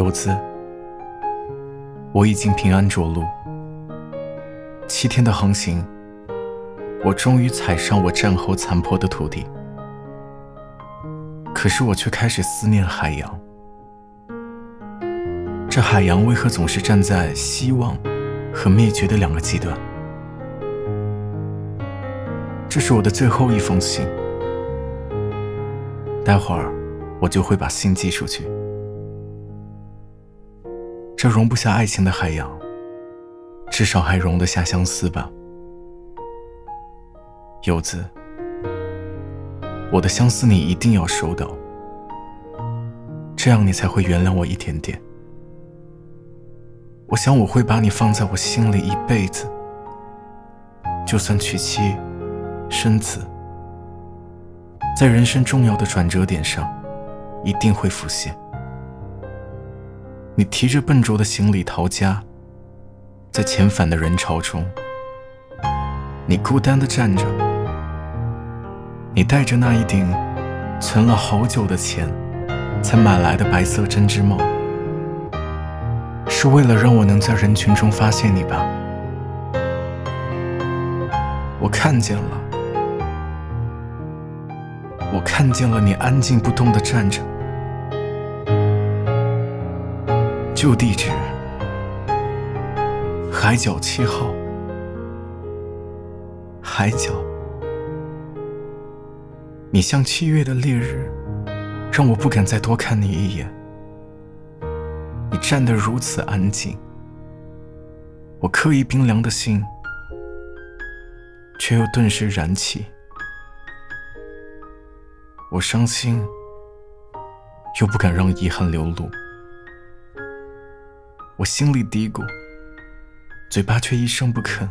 游子，我已经平安着陆。七天的航行，我终于踩上我战后残破的土地。可是我却开始思念海洋。这海洋为何总是站在希望和灭绝的两个极端？这是我的最后一封信，待会儿我就会把信寄出去。这容不下爱情的海洋，至少还容得下相思吧，柚子。我的相思你一定要收到，这样你才会原谅我一点点。我想我会把你放在我心里一辈子，就算娶妻生子，在人生重要的转折点上，一定会浮现。你提着笨拙的行李逃家，在遣返的人潮中，你孤单的站着，你戴着那一顶存了好久的钱才买来的白色针织帽。是为了让我能在人群中发现你吧？我看见了，我看见了你安静不动的站着。旧地址：海角七号。海角，你像七月的烈日，让我不敢再多看你一眼。你站得如此安静，我刻意冰凉的心，却又顿时燃起。我伤心，又不敢让遗憾流露。我心里嘀咕，嘴巴却一声不吭。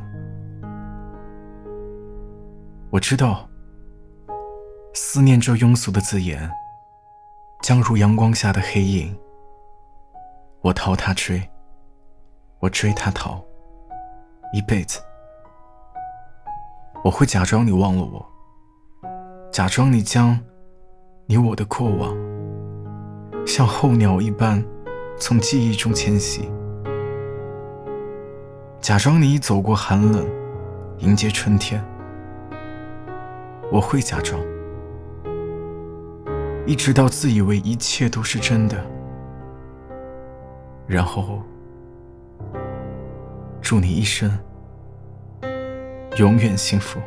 我知道，思念这庸俗的字眼，将如阳光下的黑影。我逃他追，我追他逃，一辈子。我会假装你忘了我，假装你将你我的过往，像候鸟一般从记忆中迁徙，假装你已走过寒冷，迎接春天。我会假装，一直到自以为一切都是真的。然后，祝你一生永远幸福。